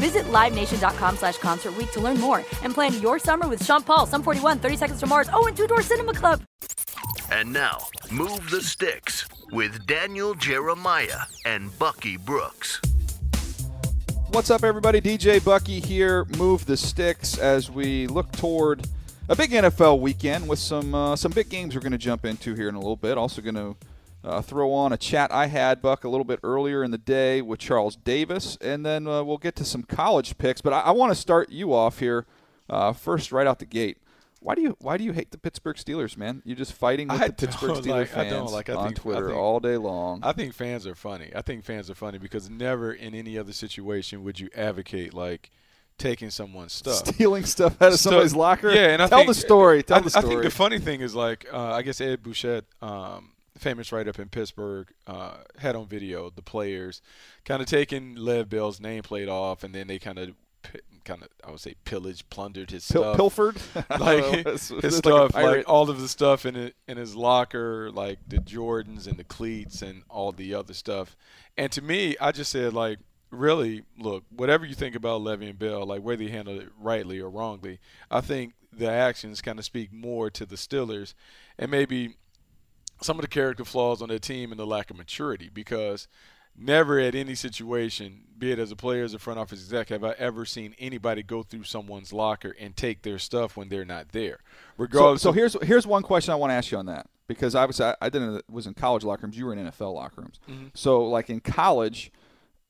Visit LiveNation.com slash Concert Week to learn more and plan your summer with Sean Paul, Sum 41, 30 Seconds to Mars, oh, and Two Door Cinema Club. And now, Move the Sticks with Daniel Jeremiah and Bucky Brooks. What's up, everybody? DJ Bucky here. Move the Sticks as we look toward a big NFL weekend with some uh, some big games we're going to jump into here in a little bit. Also going to uh, throw on a chat I had, Buck, a little bit earlier in the day with Charles Davis, and then uh, we'll get to some college picks. But I, I want to start you off here uh, first, right out the gate. Why do you Why do you hate the Pittsburgh Steelers, man? You're just fighting with I the Pittsburgh Steelers like- I fans don't like- I on think- I Twitter think- all day long. I think fans are funny. I think fans are funny because never in any other situation would you advocate like taking someone's stuff. Stealing stuff out of Stuff- somebody's locker. Yeah, and I tell think, the story. Tell I, the I story. think the funny thing is like uh, I guess Ed Bouchette, um, famous right up in Pittsburgh, uh, had on video the players kind of taking Le'Veon Bell's nameplate off, and then they kind of kind of I would say pillaged, plundered his Pil- stuff. pilfered, like his stuff, like, like, all of the stuff in it, in his locker, like the Jordans and the cleats and all the other stuff. And to me, I just said like, really, look, whatever you think about Le'Veon Bell, like whether you handled it rightly or wrongly, I think the actions kind of speak more to the Steelers, and maybe some of the character flaws on their team and the lack of maturity because. Never at any situation, be it as a player, as a front office exec, have I ever seen anybody go through someone's locker and take their stuff when they're not there. So, Regardless, so of- here's here's one question I want to ask you on that because obviously I, I didn't was in college locker rooms. You were in NFL locker rooms. Mm-hmm. So like in college,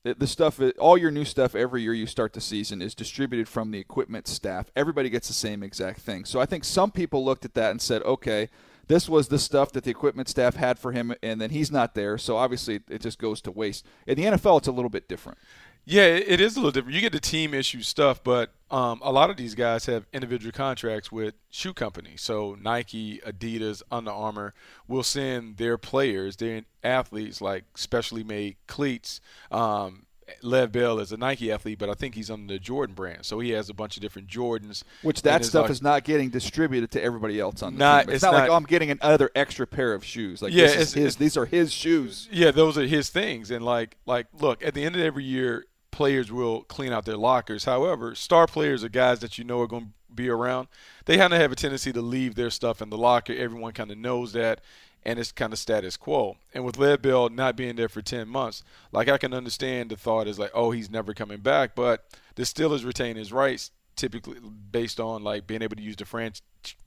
the, the stuff all your new stuff every year you start the season is distributed from the equipment staff. Everybody gets the same exact thing. So I think some people looked at that and said, okay. This was the stuff that the equipment staff had for him, and then he's not there, so obviously it just goes to waste. In the NFL, it's a little bit different. Yeah, it is a little different. You get the team issue stuff, but um, a lot of these guys have individual contracts with shoe companies. So Nike, Adidas, Under Armour will send their players, their athletes, like specially made cleats. Um, Le'Veon Bell is a Nike athlete, but I think he's under the Jordan brand, so he has a bunch of different Jordans. Which that stuff locker. is not getting distributed to everybody else on the Not- team. It's, it's not, like oh, I'm getting another extra pair of shoes. Like Yeah, this is his. These are his shoes. Yeah, those are his things. And like like look, at the end of every year, players will clean out their lockers. However, star players are guys that you know are going to be around. They kind of have a tendency to leave their stuff in the locker. Everyone kind of knows that. And it's kind of status quo. And with Le'Veon Bell not being there for 10 months, like I can understand the thought is like, oh, he's never coming back. But the Steelers retain his rights typically based on like being able to use the fran-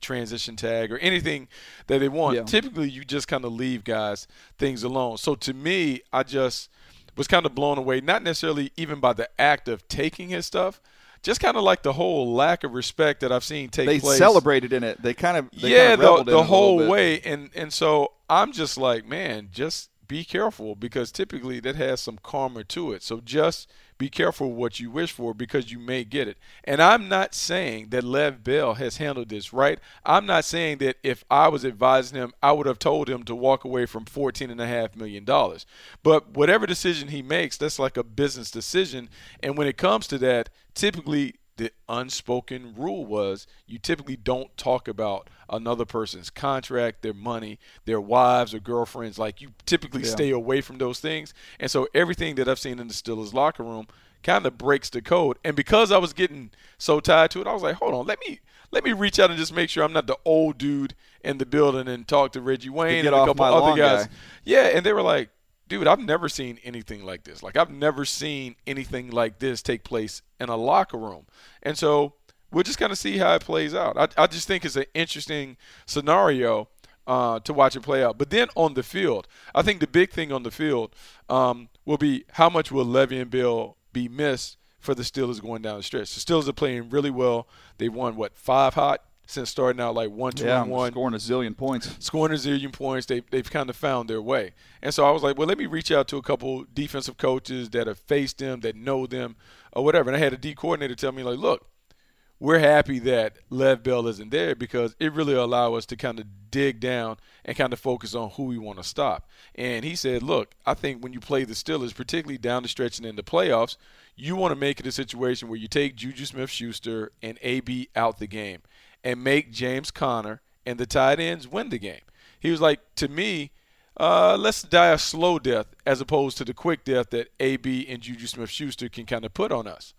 transition tag or anything that they want. Yeah. Typically, you just kind of leave guys things alone. So to me, I just was kind of blown away, not necessarily even by the act of taking his stuff, just kind of like the whole lack of respect that I've seen take They place. celebrated in it. They kind of they yeah, kind of the, reveled in it the whole way, and and so I'm just like, man, just be careful because typically that has some karma to it. So just be careful what you wish for because you may get it. And I'm not saying that Le'Veon Bell has handled this right. I'm not saying that if I was advising him, I would have told him to walk away from fourteen and a half million dollars. But whatever decision he makes, that's like a business decision. And when it comes to that, typically the unspoken rule was you typically don't talk about another person's contract, their money, their wives or girlfriends. Like you typically Yeah. stay away from those things. And so everything that I've seen in the Steelers locker room kind of breaks the code. And because I was getting so tied to it, I was like, hold on, let me let me reach out and just make sure I'm not the old dude in the building and talk to Reggie Wayne and a couple other guys. guy. Yeah, and they were like, dude, I've never seen anything like this. Like I've never seen anything like this take place in a locker room. And so we'll just kind of see how it plays out. I, I just think it's an interesting scenario uh, to watch it play out. But then on the field, I think the big thing on the field um, will be how much will Le'Veon Bell be missed for the Steelers going down the stretch. The Steelers are playing really well. They've won what five hot since starting out like one two Yeah, and one scoring a zillion points. scoring a zillion points. They, they've kind of found their way. And so I was like, well, let me reach out to a couple defensive coaches that have faced them, that know them, or whatever. And I had a D coordinator tell me, like, look, we're happy that Le'Veon Bell isn't there because it really allowed us to kind of dig down and kind of focus on who we want to stop. And he said, look, I think when you play the Steelers, particularly down the stretch and in the playoffs, you want to make it a situation where you take Juju Smith Schuster and AB out the game and make James Conner and the tight ends win the game. He was like, to me, uh, let's die a slow death as opposed to the quick death that AB and Juju Smith Schuster can kind of put on us.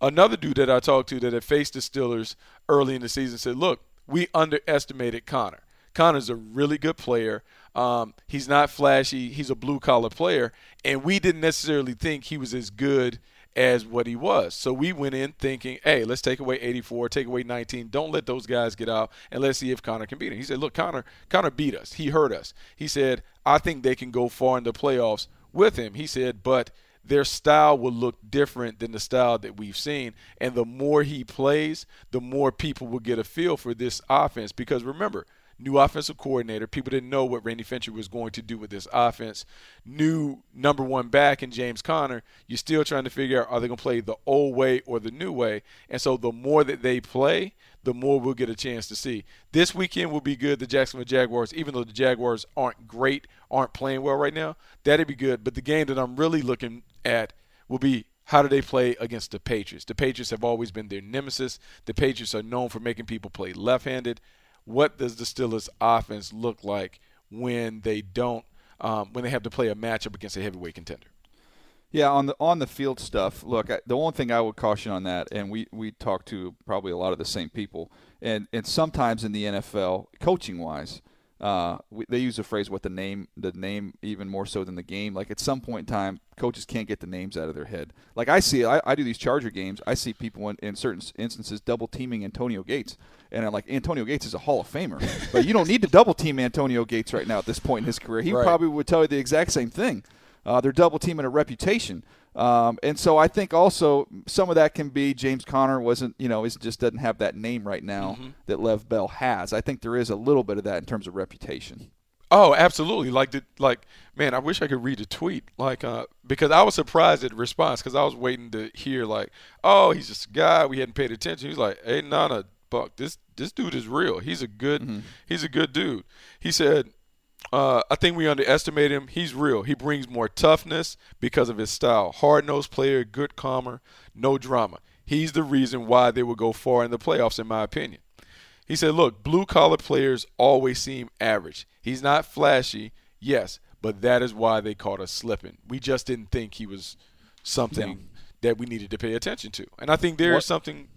Another dude that I talked to that had faced the Steelers early in the season said, look, we underestimated Connor. Connor's a really good player. Um, he's not flashy. He's a blue collar player, and we didn't necessarily think he was as good as what he was. So we went in thinking, hey, let's take away 84, take away 19. Don't let those guys get out, and let's see if Connor can beat him. He said, look, Connor, Connor beat us. He hurt us. He said, I think they can go far in the playoffs with him. He said, but their style will look different than the style that we've seen. And the more he plays, the more people will get a feel for this offense. Because remember, new offensive coordinator, people didn't know what Randy Fichtner was going to do with this offense. New number one back in James Conner. You're still trying to figure out are they going to play the old way or the new way. And so the more that they play, the more we'll get a chance to see. This weekend will be good. The Jacksonville Jaguars, even though the Jaguars aren't great, aren't playing well right now, that'd be good. But the game that I'm really looking at will be how do they play against the Patriots? The Patriots have always been their nemesis. The Patriots are known for making people play left handed. What does the Steelers offense look like when they don't, um, when they have to play a matchup against a heavyweight contender? Yeah, on the on the field stuff. Look, I, the one thing I would caution on that, and we we talk to probably a lot of the same people, and and sometimes in the NFL, coaching wise, uh, we, they use the phrase "what the name," the name even more so than the game. Like at some point in time, coaches can't get the names out of their head. Like I see, I, I do these Charger games. I see people in, in certain instances double teaming Antonio Gates, and I'm like, Antonio Gates is a Hall of Famer, but you don't need to double team Antonio Gates right now at this point in his career. He Right. probably would tell you the exact same thing. Uh, they're double teaming a reputation. Um, and so I think also some of that can be James Conner wasn't, you know, just doesn't have that name right now that Le'Veon Bell has. I think there is a little bit of that in terms of reputation. Oh, absolutely. Like the like, man, I wish I could read a tweet. Like, uh, because I was surprised at the response because I was waiting to hear like, oh, he's just a guy we hadn't paid attention. He's like, hey, Nana, Buck, this this dude is real. He's a good, he's a good dude. He said, uh, I think we underestimate him. He's real. He brings more toughness because of his style. Hard nosed player, good calmer, no drama. He's the reason why they will go far in the playoffs, in my opinion. He said, Look, blue collar players always seem average. He's not flashy, yes, but that is why they caught us slipping. We just didn't think he was something that we needed to pay attention to. And I think there is What- something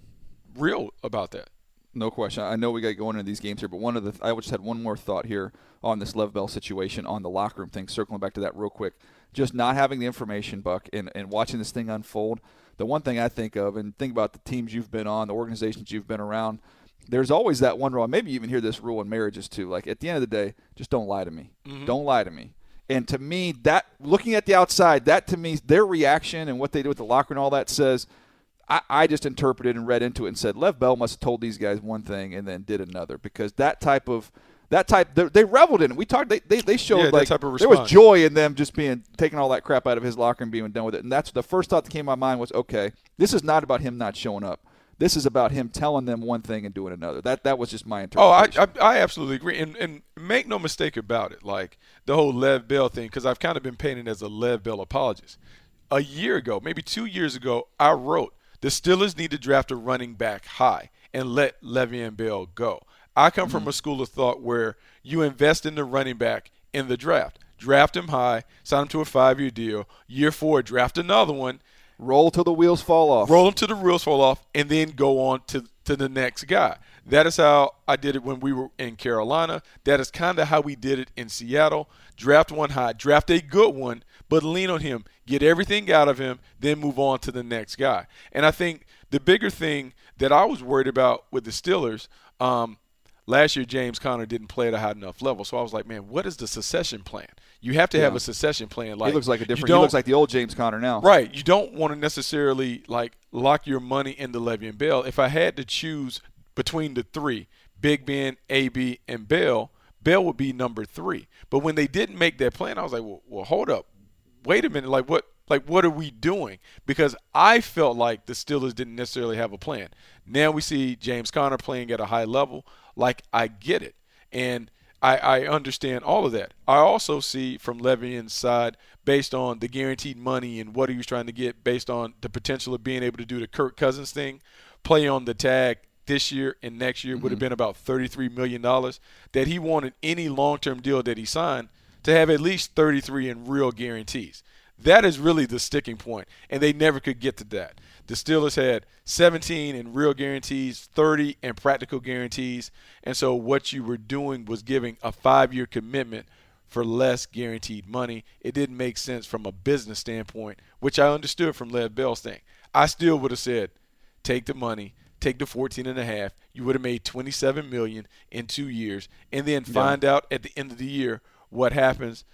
real about that. No question. I know we got going into these games here, but one of the I just had one more thought here on this Le'Veon Bell situation on the locker room thing. Circling back to that real quick, just not having the information, Buck, and, and watching this thing unfold. The one thing I think of, and think about the teams you've been on, the organizations you've been around. There's always that one rule. Maybe you even hear this rule in marriages too. Like at the end of the day, just don't lie to me. Mm-hmm. Don't lie to me. And to me, that looking at the outside, that to me, their reaction and what they do with the locker and all that says I, I just interpreted and read into it and said Le'Veon Bell must have told these guys one thing and then did another because that type of that type they, they reveled in it. We talked they they, they showed Yeah, like there was joy in them just being taking all that crap out of his locker and being done with it. And that's the first thought that came to my mind was okay, this is not about him not showing up. This is about him telling them one thing and doing another. That that was just my interpretation. Oh, I. I I absolutely agree, and and make no mistake about it. Like the whole Le'Veon Bell thing, because I've kind of been painted as a Le'Veon Bell apologist. A year ago, maybe two years ago, I wrote The Steelers need to draft a running back high and let Le'Veon Bell go. I come mm-hmm. from a school of thought where you invest in the running back in the draft. Draft him high, sign him to a five year deal. Year four, draft another one. Roll till the wheels fall off. Roll till the wheels fall off, and then go on to, to the next guy. That is how I did it when we were in Carolina. That is kind of how we did it in Seattle. Draft one high, draft a good one, but lean on him, get everything out of him, then move on to the next guy. And I think the bigger thing that I was worried about with the Steelers, um, last year James Conner didn't play at a high enough level. So I was like, man, what is the succession plan? You have to yeah. have a succession plan. Like he looks like a different. He looks like the old James Conner now. Right. You don't want to necessarily like lock your money in into Le'Veon Bell. If I had to choose between the three, Big Ben, AB, and Bell, Bell would be number three. But when they didn't make that plan, I was like, well, well hold up, wait a minute, like what? Like what are we doing? Because I felt like the Steelers didn't necessarily have a plan. Now we see James Conner playing at a high level. Like I get it, and I, I understand all of that. I also see from Le'Veon's side, based on the guaranteed money and what he was trying to get, based on the potential of being able to do the Kirk Cousins thing, play on the tag this year and next year mm-hmm. would have mm-hmm. been about $33 million, that he wanted any long term deal that he signed to have at least 33 in real guarantees. That is really the sticking point, and they never could get to that. The Steelers had 17 in real guarantees, 30 in practical guarantees, and so what you were doing was giving a five-year commitment for less guaranteed money. It didn't make sense from a business standpoint, which I understood from Le'Veon Bell's thing. I still would have said, take the money, take the 14 and a half. You would have made 27 million in two years, and then find yeah. out at the end of the year what happens –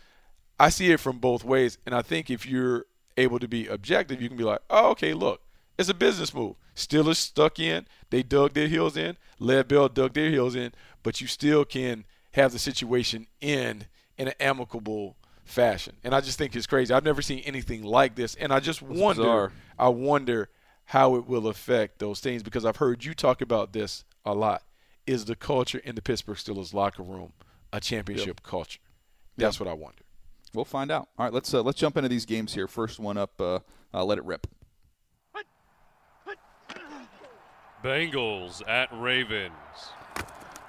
I see it from both ways, and I think if you're able to be objective, you can be like, oh, okay, look, it's a business move. Steelers stuck in, they dug their heels in, Le'Veon Bell dug their heels in, but you still can have the situation end in an amicable fashion. And I just think it's crazy. I've never seen anything like this, and I just That's wonder, bizarre. I wonder how it will affect those things because I've heard you talk about this a lot. Is the culture in the Pittsburgh Steelers locker room a championship yep. culture? That's yep. what I wonder. We'll find out. All right, let's uh, let's jump into these games here. First one up, uh, uh, let it rip. Bengals at Ravens.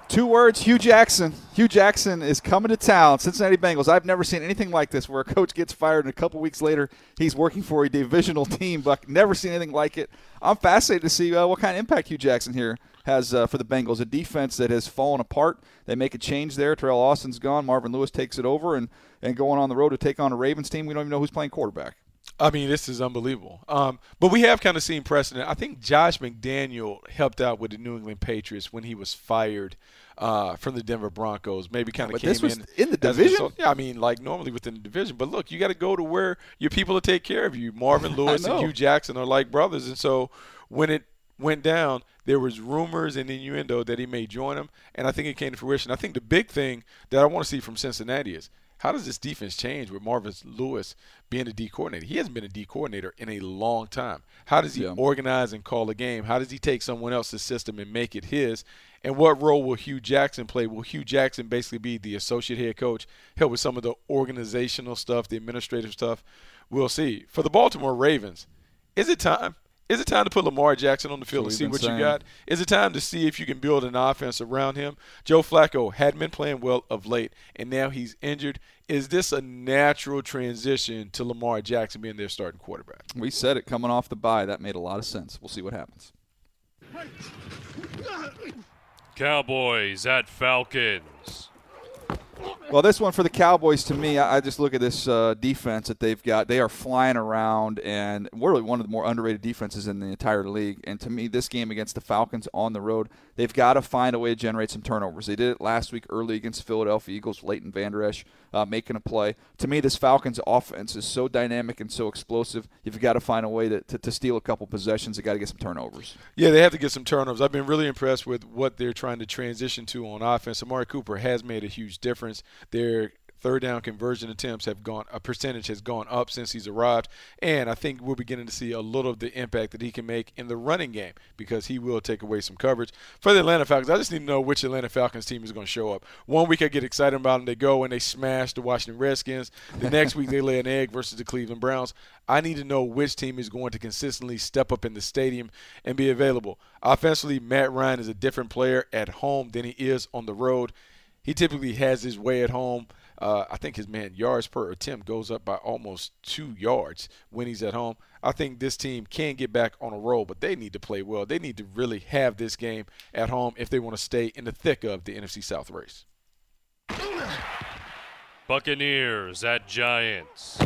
Two words, Hue Jackson. Hue Jackson is coming to town. Cincinnati Bengals. I've never seen anything like this where a coach gets fired and a couple weeks later he's working for a divisional team. But never seen anything like it. I'm fascinated to see uh, what kind of impact Hue Jackson here has uh, for the Bengals. A defense that has fallen apart. They make a change there. Teryl Austin's gone. Marvin Lewis takes it over and, and going on the road to take on a Ravens team. We don't even know who's playing quarterback. I mean, this is unbelievable. Um, but we have kind of seen precedent. I think Josh McDaniel helped out with the New England Patriots when he was fired uh, from the Denver Broncos. Maybe kind of came this was in in the division. Yeah, I mean, like normally within the division. But look, you got to go to where your people to take care of you. Marvin Lewis and Hue Jackson are like brothers, and so when it went down, there was rumors and innuendo that he may join them, and I think it came to fruition. I think the big thing that I want to see from Cincinnati is how does this defense change with Marvin Lewis being a D coordinator? He hasn't been a D coordinator in a long time. How does he yeah. organize and call a game? How does he take someone else's system and make it his? And what role will Hue Jackson play? Will Hue Jackson basically be the associate head coach, help with some of the organizational stuff, the administrative stuff? We'll see. For the Baltimore Ravens, is it time? Is it time to put Lamar Jackson on the field and see what saying. you got? Is it time to see if you can build an offense around him? Joe Flacco hadn't been playing well of late, and now he's injured. Is this a natural transition to Lamar Jackson being their starting quarterback? We said it coming off the bye. That made a lot of sense. We'll see what happens. Cowboys at Falcons. Well, this one for the Cowboys, to me, I, just look at this uh, defense that they've got. They are flying around, and we're really one of the more underrated defenses in the entire league. And to me, this game against the Falcons on the road, they've got to find a way to generate some turnovers. They did it last week early against the Philadelphia Eagles, Leighton Vander Esch uh, making a play. To me, this Falcons offense is so dynamic and so explosive. You've got to find a way to, to, to steal a couple possessions. They got to get some turnovers. Yeah, they have to get some turnovers. I've been really impressed with what they're trying to transition to on offense. Amari Cooper has made a huge difference. They're third down conversion attempts have gone a percentage has gone up since he's arrived, and I think we're beginning to see a little of the impact that he can make in the running game because he will take away some coverage for the Atlanta Falcons. I just need to know which Atlanta Falcons team is going to show up. One week I get excited about them, they go and they smash the Washington Redskins. The next week they lay an egg versus the Cleveland Browns. I need to know which team is going to consistently step up in the stadium and be available. Offensively, Matt Ryan is a different player at home than he is on the road. He typically has his way at home. Uh, I think his man yards per attempt goes up by almost two yards when he's at home. I think this team can get back on a roll, but they need to play well. They need to really have this game at home if they want to stay in the thick of the NFC South race. Buccaneers at Giants.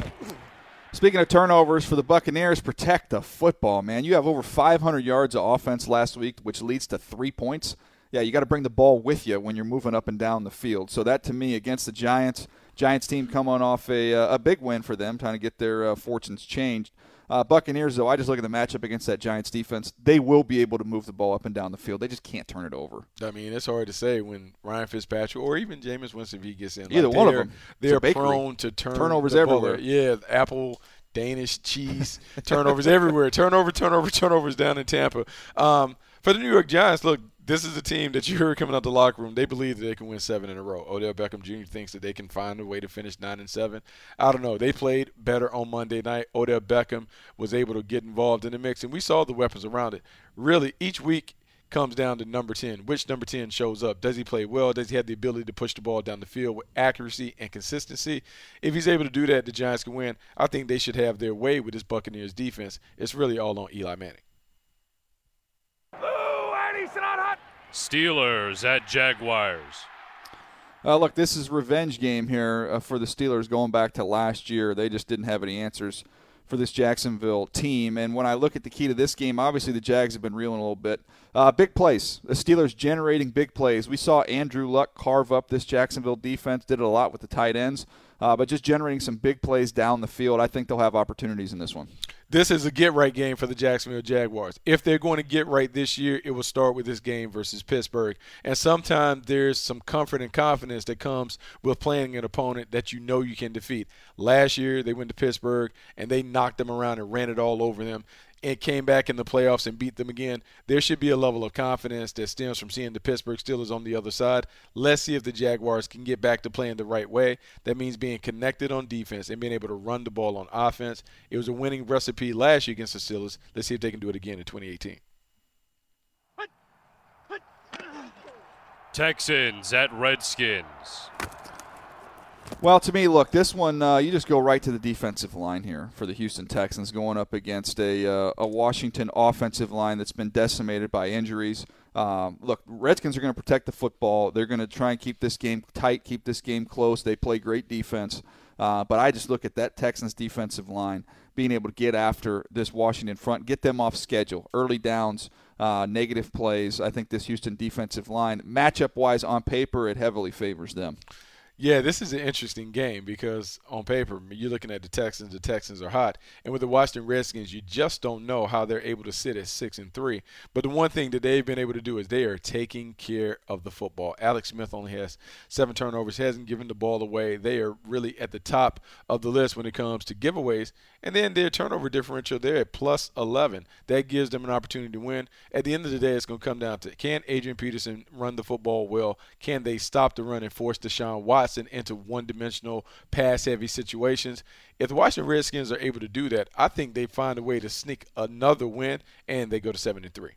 Speaking of turnovers for the Buccaneers, protect the football, man. You have over 500 yards of offense last week, which leads to three points. Yeah, you got to bring the ball with you when you're moving up and down the field. So that to me against the Giants, Giants team coming off a, uh, a big win for them, trying to get their uh, fortunes changed. Uh, Buccaneers, though, I just look at the matchup against that Giants defense. They will be able to move the ball up and down the field. They just can't turn it over. I mean, it's hard to say when Ryan Fitzpatrick or even Jameis Winston, if he gets in, either like one of them, they're prone to turn turnovers everywhere. Yeah, Apple Danish cheese, turnovers everywhere. Turnover, turnover, turnovers down in Tampa. Um, for the New York Giants, look, this is a team that you heard coming out the locker room. They believe that they can win seven in a row. Odell Beckham Jr. thinks that they can find a way to finish nine and seven. I don't know. They played better on Monday night. Odell Beckham was able to get involved in the mix, and we saw the weapons around it. Really, each week comes down to number 10. Which number 10 shows up? Does he play well? Does he have the ability to push the ball down the field with accuracy and consistency? If he's able to do that, the Giants can win. I think they should have their way with this Buccaneers defense. It's really all on Eli Manning. Steelers at Jaguars. Uh, look, this is revenge game here uh, for the Steelers going back to last year. They just didn't have any answers for this Jacksonville team. And when I look at the key to this game, obviously the Jags have been reeling a little bit. Uh, big plays. The Steelers generating big plays. We saw Andrew Luck carve up this Jacksonville defense. Did it a lot with the tight ends, uh, but just generating some big plays down the field. I think they'll have opportunities in this one this is a get right game for the Jacksonville Jaguars. If they're going to get right this year, it will start with this game versus Pittsburgh. And sometimes there's some comfort and confidence that comes with playing an opponent that you know you can defeat. Last year, they went to Pittsburgh and they knocked them around and ran it all over them and came back in the playoffs and beat them again, there should be a level of confidence that stems from seeing the Pittsburgh Steelers on the other side. Let's see if the Jaguars can get back to playing the right way. That means being connected on defense and being able to run the ball on offense. It was a winning recipe last year against the Steelers. Let's see if they can do it again in 2018. Texans at Redskins. Well, to me, look, this one uh, you just go right to the defensive line here for the Houston Texans, going up against a uh, a Washington offensive line that's been decimated by injuries. Um, look, Redskins are going to protect the football. They're going to try and keep this game tight, keep this game close. They play great defense, uh, but I just look at that Texans defensive line being able to get after this Washington front, get them off schedule, early downs. Uh, negative plays. I think this Houston defensive line, matchup wise, on paper, it heavily favors them. Yeah, this is an interesting game because on paper, you're looking at the Texans. The Texans are hot, and with the Washington Redskins, you just don't know how they're able to sit at six and three. But the one thing that they've been able to do is they are taking care of the football. Alex Smith only has seven turnovers, hasn't given the ball away. They are really at the top of the list when it comes to giveaways, and then their turnover differential they're at plus 11. That gives them an opportunity to win. At the end of the day, it's going to come down to can Adrian Peterson run the football well? Can they stop the run and force Deshaun Watson? Watson into one dimensional pass heavy situations. If the Washington Redskins are able to do that, I think they find a way to sneak another win and they go to 7 and 3.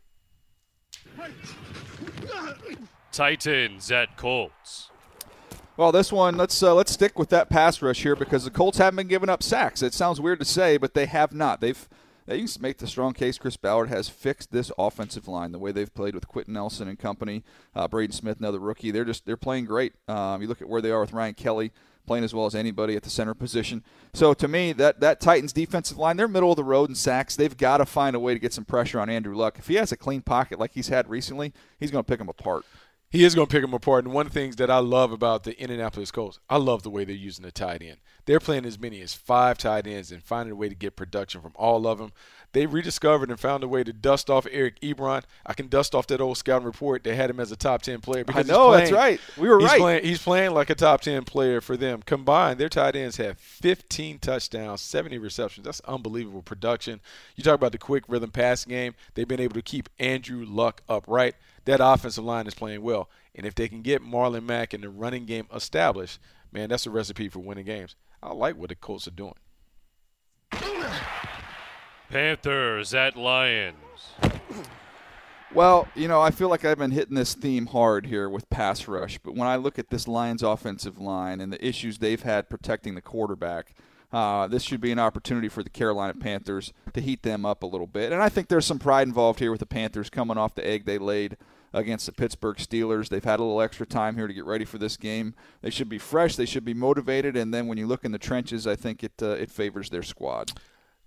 Titans at Colts. Well, this one let's uh, let's stick with that pass rush here because the Colts haven't been giving up sacks. It sounds weird to say, but they have not. They've you can make the strong case Chris Ballard has fixed this offensive line the way they've played with Quenton Nelson and company, uh, Braden Smith, another rookie. They're just they're playing great. Um, you look at where they are with Ryan Kelly playing as well as anybody at the center position. So to me, that that Titans defensive line, they're middle of the road in sacks. They've got to find a way to get some pressure on Andrew Luck. If he has a clean pocket like he's had recently, he's going to pick them apart. He is going to pick them apart. And one of the things that I love about the Indianapolis Colts, I love the way they're using the tight end. They're playing as many as five tight ends and finding a way to get production from all of them. They rediscovered and found a way to dust off Eric Ebron. I can dust off that old scouting report. They had him as a top 10 player. Because I know he's that's right. We were he's right. Playing, he's playing like a top 10 player for them. Combined, their tight ends have 15 touchdowns, 70 receptions. That's unbelievable production. You talk about the quick rhythm passing game. They've been able to keep Andrew Luck upright. That offensive line is playing well. And if they can get Marlon Mack and the running game established, man, that's a recipe for winning games. I like what the Colts are doing. Panthers at Lions. Well, you know, I feel like I've been hitting this theme hard here with pass rush, but when I look at this Lions offensive line and the issues they've had protecting the quarterback, uh, this should be an opportunity for the Carolina Panthers to heat them up a little bit. And I think there's some pride involved here with the Panthers coming off the egg they laid against the Pittsburgh Steelers. They've had a little extra time here to get ready for this game. They should be fresh, they should be motivated, and then when you look in the trenches, I think it uh, it favors their squad.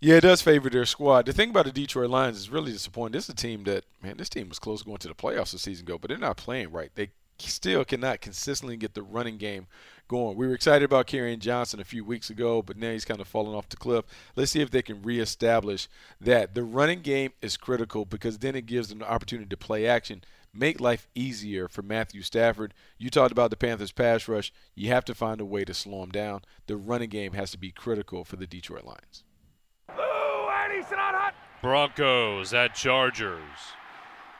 Yeah, it does favor their squad. The thing about the Detroit Lions is really disappointing. This is a team that, man, this team was close going to the playoffs a season ago, but they're not playing right. They still cannot consistently get the running game going. We were excited about Kerryon Johnson a few weeks ago, but now he's kind of fallen off the cliff. Let's see if they can reestablish that. The running game is critical because then it gives them the opportunity to play action, make life easier for Matthew Stafford. You talked about the Panthers' pass rush. You have to find a way to slow him down. The running game has to be critical for the Detroit Lions. Broncos at Chargers.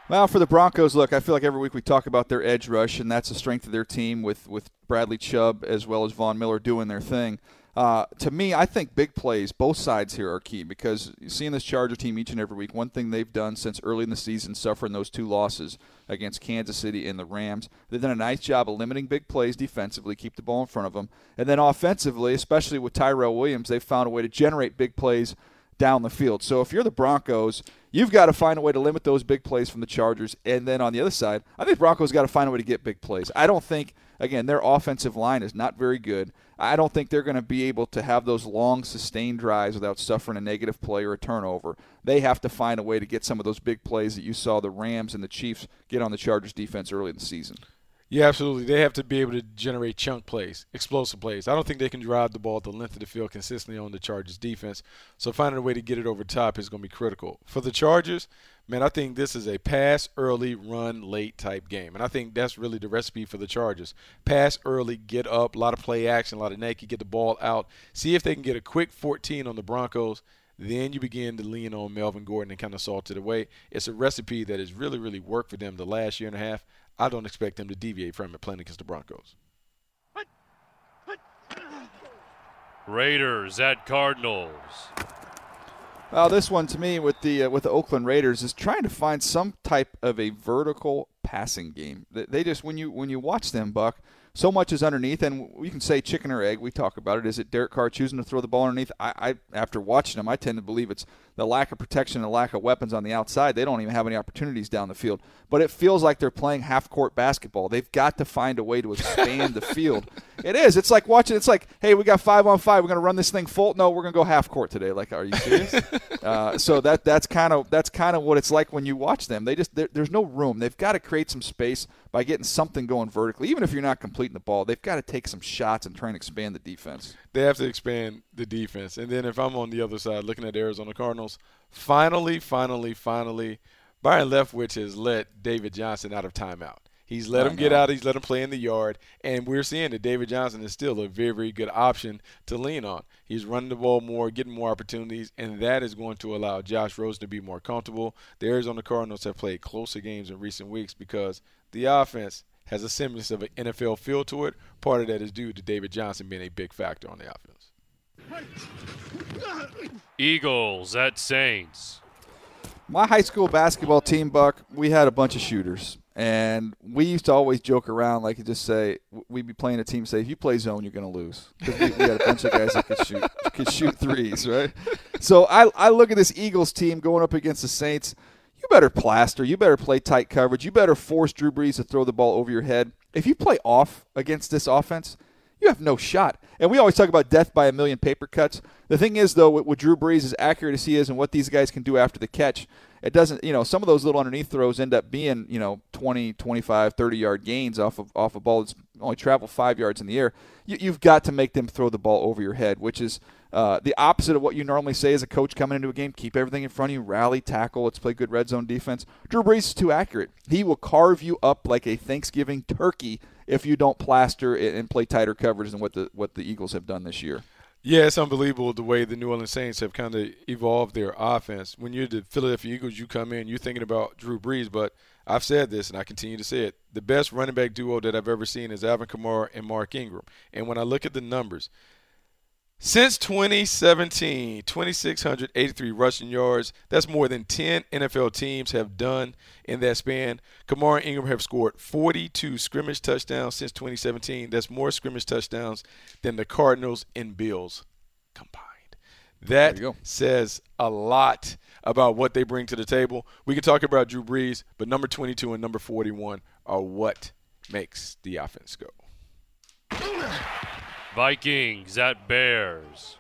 Well, for the Broncos, look, I feel like every week we talk about their edge rush, and that's the strength of their team with, with Bradley Chubb as well as Von Miller doing their thing. Uh, to me, I think big plays, both sides here are key because seeing this Charger team each and every week, one thing they've done since early in the season, suffering those two losses against Kansas City and the Rams, they've done a nice job of limiting big plays defensively, keep the ball in front of them. And then offensively, especially with Tyrell Williams, they've found a way to generate big plays down the field. So if you're the Broncos, you've got to find a way to limit those big plays from the Chargers. And then on the other side, I think Broncos got to find a way to get big plays. I don't think, again, their offensive line is not very good. I don't think they're going to be able to have those long, sustained drives without suffering a negative play or a turnover. They have to find a way to get some of those big plays that you saw the Rams and the Chiefs get on the Chargers defense early in the season. Yeah, absolutely. They have to be able to generate chunk plays, explosive plays. I don't think they can drive the ball the length of the field consistently on the Chargers defense. So finding a way to get it over top is going to be critical. For the Chargers, man, I think this is a pass early, run late type game. And I think that's really the recipe for the Chargers. Pass early, get up, a lot of play action, a lot of naked, get the ball out. See if they can get a quick 14 on the Broncos. Then you begin to lean on Melvin Gordon and kind of salt it away. It's a recipe that has really, really worked for them the last year and a half. I don't expect them to deviate from it playing against the Broncos. Raiders at Cardinals. Well, this one to me with the uh, with the Oakland Raiders is trying to find some type of a vertical passing game. They, they just when you when you watch them, Buck, so much is underneath, and we can say chicken or egg. We talk about it. Is it Derek Carr choosing to throw the ball underneath? I, I after watching him, I tend to believe it's the lack of protection and the lack of weapons on the outside. They don't even have any opportunities down the field. But it feels like they're playing half court basketball. They've got to find a way to expand the field. It is. It's like watching. It's like, hey, we got five on five. We're gonna run this thing full. No, we're gonna go half court today. Like, are you serious? uh, so that that's kind of that's kind of what it's like when you watch them. They just there's no room. They've got to create some space by getting something going vertically. Even if you're not completing the ball, they've got to take some shots and try and expand the defense. They have to expand the defense. And then if I'm on the other side looking at the Arizona Cardinals, finally, finally, finally, Byron Leftwich has let David Johnson out of timeout. He's let I him get out. He's let him play in the yard, and we're seeing that David Johnson is still a very, very good option to lean on. He's running the ball more, getting more opportunities, and that is going to allow Josh Rosen to be more comfortable. The Arizona Cardinals have played closer games in recent weeks because the offense has a semblance of an NFL feel to it. Part of that is due to David Johnson being a big factor on the offense. Eagles at Saints. My high school basketball team, Buck, we had a bunch of shooters. And we used to always joke around, like, just say, we'd be playing a team, say, if you play zone, you're going to lose. 'Cause we, we had a bunch of guys that could shoot, could shoot threes, right? So I, I look at this Eagles team going up against the Saints. You better plaster. You better play tight coverage. You better force Drew Brees to throw the ball over your head. If you play off against this offense, you have no shot. And we always talk about death by a million paper cuts. The thing is, though, with, Drew Brees, as accurate as he is and what these guys can do after the catch, it doesn't, you know, some of those little underneath throws end up being, you know, 20, 25, 30 yard gains off of off a ball that's only traveled five yards in the air. You, you've got to make them throw the ball over your head, which is uh, the opposite of what you normally say as a coach coming into a game. Keep everything in front of you, rally, tackle. Let's play good red zone defense. Drew Brees is too accurate. He will carve you up like a Thanksgiving turkey if you don't plaster and play tighter coverage than what the what the Eagles have done this year. Yeah, it's unbelievable the way the New Orleans Saints have kind of evolved their offense. When you're the Philadelphia Eagles, you come in, you're thinking about Drew Brees, but I've said this and I continue to say it. The best running back duo that I've ever seen is Alvin Kamara and Mark Ingram. And when I look at the numbers, since 2017, 2,683 rushing yards. That's more than 10 NFL teams have done in that span. Kamara and Ingram have scored 42 scrimmage touchdowns since 2017. That's more scrimmage touchdowns than the Cardinals and Bills combined. That says a lot about what they bring to the table. We can talk about Drew Brees, but number 22 and number 41 are what makes the offense go. Vikings at Bears.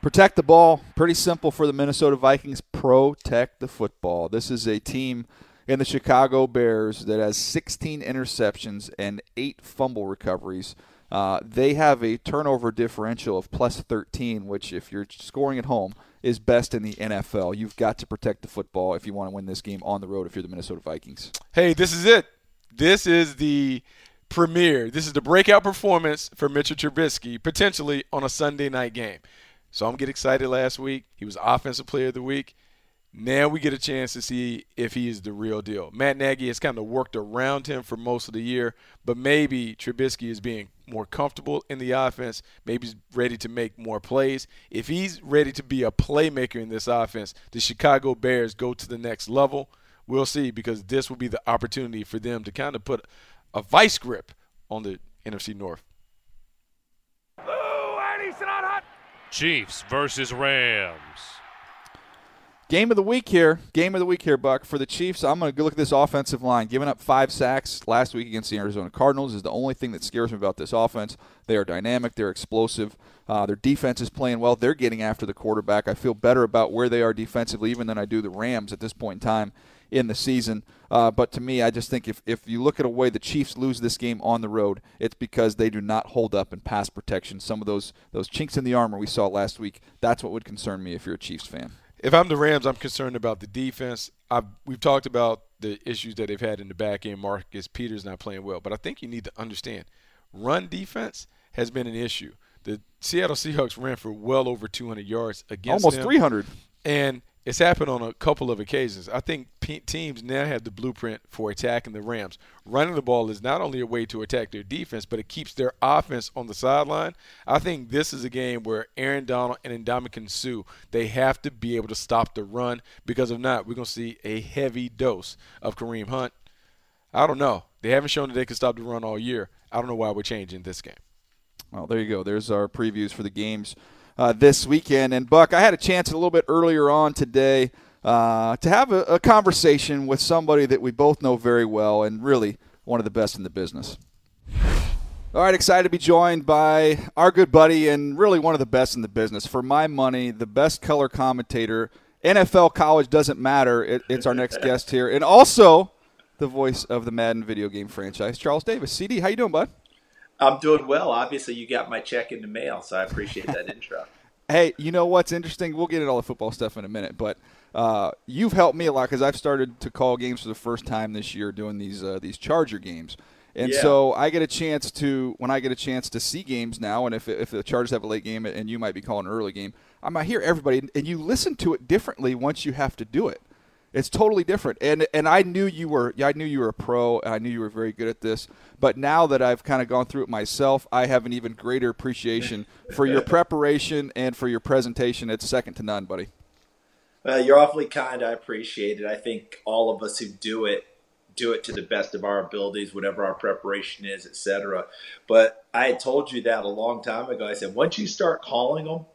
Protect the ball. Pretty simple for the Minnesota Vikings. Protect the football. This is a team in the Chicago Bears that has 16 interceptions and eight fumble recoveries. Uh, they have a turnover differential of plus 13, which, if you're scoring at home, is best in the NFL. You've got to protect the football if you want to win this game on the road if you're the Minnesota Vikings. Hey, this is it. This is the premiere. This is the breakout performance for Mitchell Trubisky, potentially on a Sunday night game. So I'm getting excited last week. He was Offensive Player of the Week. Now we get a chance to see if he is the real deal. Matt Nagy has kind of worked around him for most of the year, but maybe Trubisky is being more comfortable in the offense. Maybe he's ready to make more plays. If he's ready to be a playmaker in this offense, the Chicago Bears go to the next level. We'll see because this will be the opportunity for them to kind of put a vice grip on the NFC North. Chiefs versus Rams. Game of the week here. Game of the week here, Buck. For the Chiefs, I'm going to look at this offensive line. Giving up five sacks last week against the Arizona Cardinals is the only thing that scares me about this offense. They are dynamic. They're explosive. Uh, their defense is playing well. They're getting after the quarterback. I feel better about where they are defensively even than I do the Rams at this point in time in the season. Uh, but to me, I just think if, if you look at a way the Chiefs lose this game on the road, it's because they do not hold up in pass protection. Some of those those chinks in the armor we saw last week. That's what would concern me if you're a Chiefs fan. If I'm the Rams, I'm concerned about the defense. I've, we've talked about the issues that they've had in the back end. Marcus Peters not playing well, but I think you need to understand, run defense has been an issue. The Seattle Seahawks ran for well over 200 yards against almost them, 300, and it's happened on a couple of occasions. I think teams now have the blueprint for attacking the Rams. Running the ball is not only a way to attack their defense, but it keeps their offense on the sideline. I think this is a game where Aaron Donald and Ndamukong Suh, they have to be able to stop the run because if not, we're going to see a heavy dose of Kareem Hunt. I don't know. They haven't shown that they can stop the run all year. I don't know why we're changing this game. Well, there you go. There's our previews for the games uh, this weekend. And Buck, I had a chance a little bit earlier on today uh, to have a, a, conversation with somebody that we both know very well and really one of the best in the business. All right, excited to be joined by our good buddy and really one of the best in the business. For my money, the best color commentator. NFL college doesn't matter. It, it's our next guest here, and also the voice of the Madden video game franchise, Charles Davis. CD, how you doing, bud? I'm doing well. Obviously, you got my check in the mail, so I appreciate that intro. Hey, you know what's interesting? We'll get into all the football stuff in a minute, but uh, you've helped me a lot because I've started to call games for the first time this year, doing these uh, these Charger games, and Yeah. so I get a chance to when I get a chance to see games now, and if if the Chargers have a late game and you might be calling an early game, I might hear everybody, and you listen to it differently once you have to do it. It's totally different, and and I knew you were I knew you were a pro. and I knew you were very good at this. But now that I've kind of gone through it myself, I have an even greater appreciation for your preparation and for your presentation. It's second to none, buddy. Well, you're awfully kind. I appreciate it. I think all of us who do it do it to the best of our abilities, whatever our preparation is, etc. But I had told you that a long time ago. I said once you start calling them,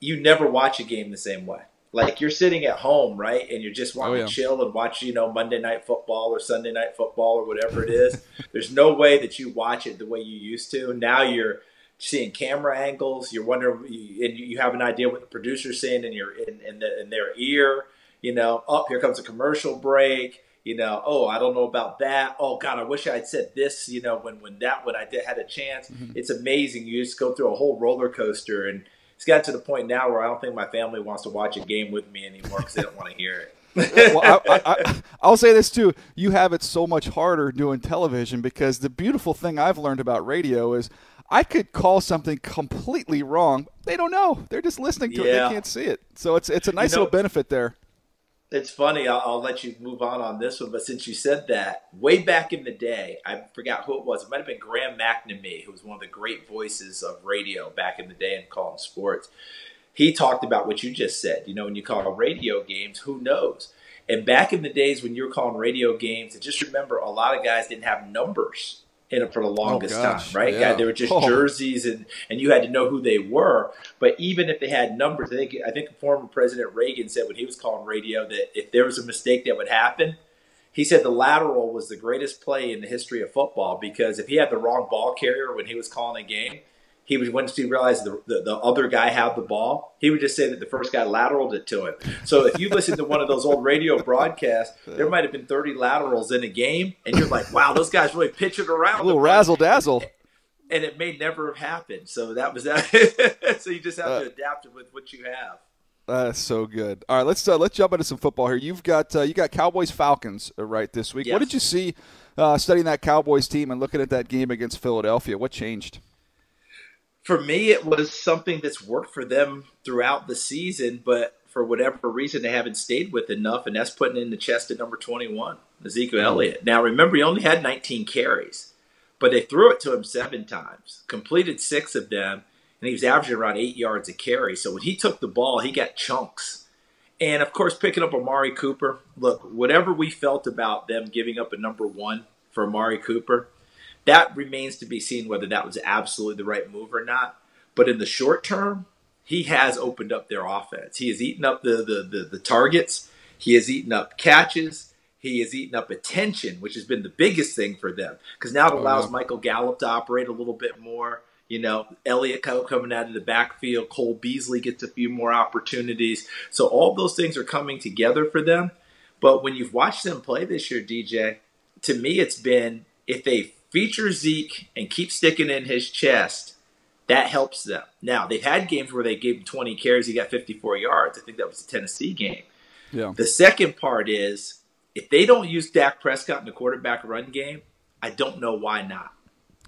you never watch a game the same way. Like you're sitting at home, right, and you're just oh, wanting Oh, yeah. to chill and watch, you know, Monday night football or Sunday night football or whatever it is. There's no way that you watch it the way you used to. Now you're seeing camera angles. You're wondering, and you have an idea what the producer's saying in your in, in, the, in their ear. You know, oh, here comes a commercial break. You know, oh, I don't know about that. Oh God, I wish I had said this. You know, when when that when I did had a chance. Mm-hmm. It's amazing. You just go through a whole roller coaster, and it's gotten to the point now where I don't think my family wants to watch a game with me anymore because they don't want to hear it. well, I, will say this too. You have it so much harder doing television because the beautiful thing I've learned about radio is I could call something completely wrong. They don't know. They're just listening to yeah. it. They can't see it. So it's it's a nice you know, little benefit there. It's funny. I'll, I'll, let you move on on this one, but since you said that, way back in the day, I forgot who it was. It might have been Graham McNamee, who was one of the great voices of radio back in the day and calling sports. He talked about what you just said. You know, when you call radio games, who knows? And back in the days when you were calling radio games, and just remember, a lot of guys didn't have numbers in it for the oh, longest oh, time, right? Yeah. They were just oh. jerseys, and and you had to know who they were. But even if they had numbers, I think I think former President Reagan said when he was calling radio that if there was a mistake that would happen, he said the lateral was the greatest play in the history of football because if he had the wrong ball carrier when he was calling a game, he would once he realized the, the, the, other guy had the ball, he would just say that the first guy lateraled it to him. So if you listen to one of those old radio broadcasts, there might have been 30 laterals in a game, and you're like, wow, those guys really pitch it around. A little razzle dazzle. And it may never have happened. So that was that. so you just have uh, to adapt it with what you have. That's so good. All right, let's uh, let's jump into some football here. You've got uh, you got Cowboys Falcons uh, right this week. Yes. What did you see uh, studying that Cowboys team and looking at that game against Philadelphia? What changed? For me, it was something that's worked for them throughout the season, but for whatever reason, they haven't stayed with enough, and that's putting in the chest at number 21, Ezekiel Elliott. Now, remember, he only had 19 carries, but they threw it to him seven times, completed six of them, and he was averaging around eight yards a carry. So when he took the ball, he got chunks. And of course, picking up Amari Cooper. Look, whatever we felt about them giving up a number one for Amari Cooper, that remains to be seen whether that was absolutely the right move or not. But in the short term, he has opened up their offense. He has eaten up the, the, the, the targets. He has eaten up catches. He has eaten up attention, which has been the biggest thing for them because now it oh, allows oh, yeah. Michael Gallup to operate a little bit more. You know, Elliott coming out of the backfield, Cole Beasley gets a few more opportunities. So all those things are coming together for them. But when you've watched them play this year, DJ, to me, it's been if they feature Zeke and keep sticking in his chest, that helps them. Now, they've had games where they gave him 20 carries, he got 54 yards. I think that was the Tennessee game. Yeah. The second part is if they don't use Dak Prescott in the quarterback run game, I don't know why not.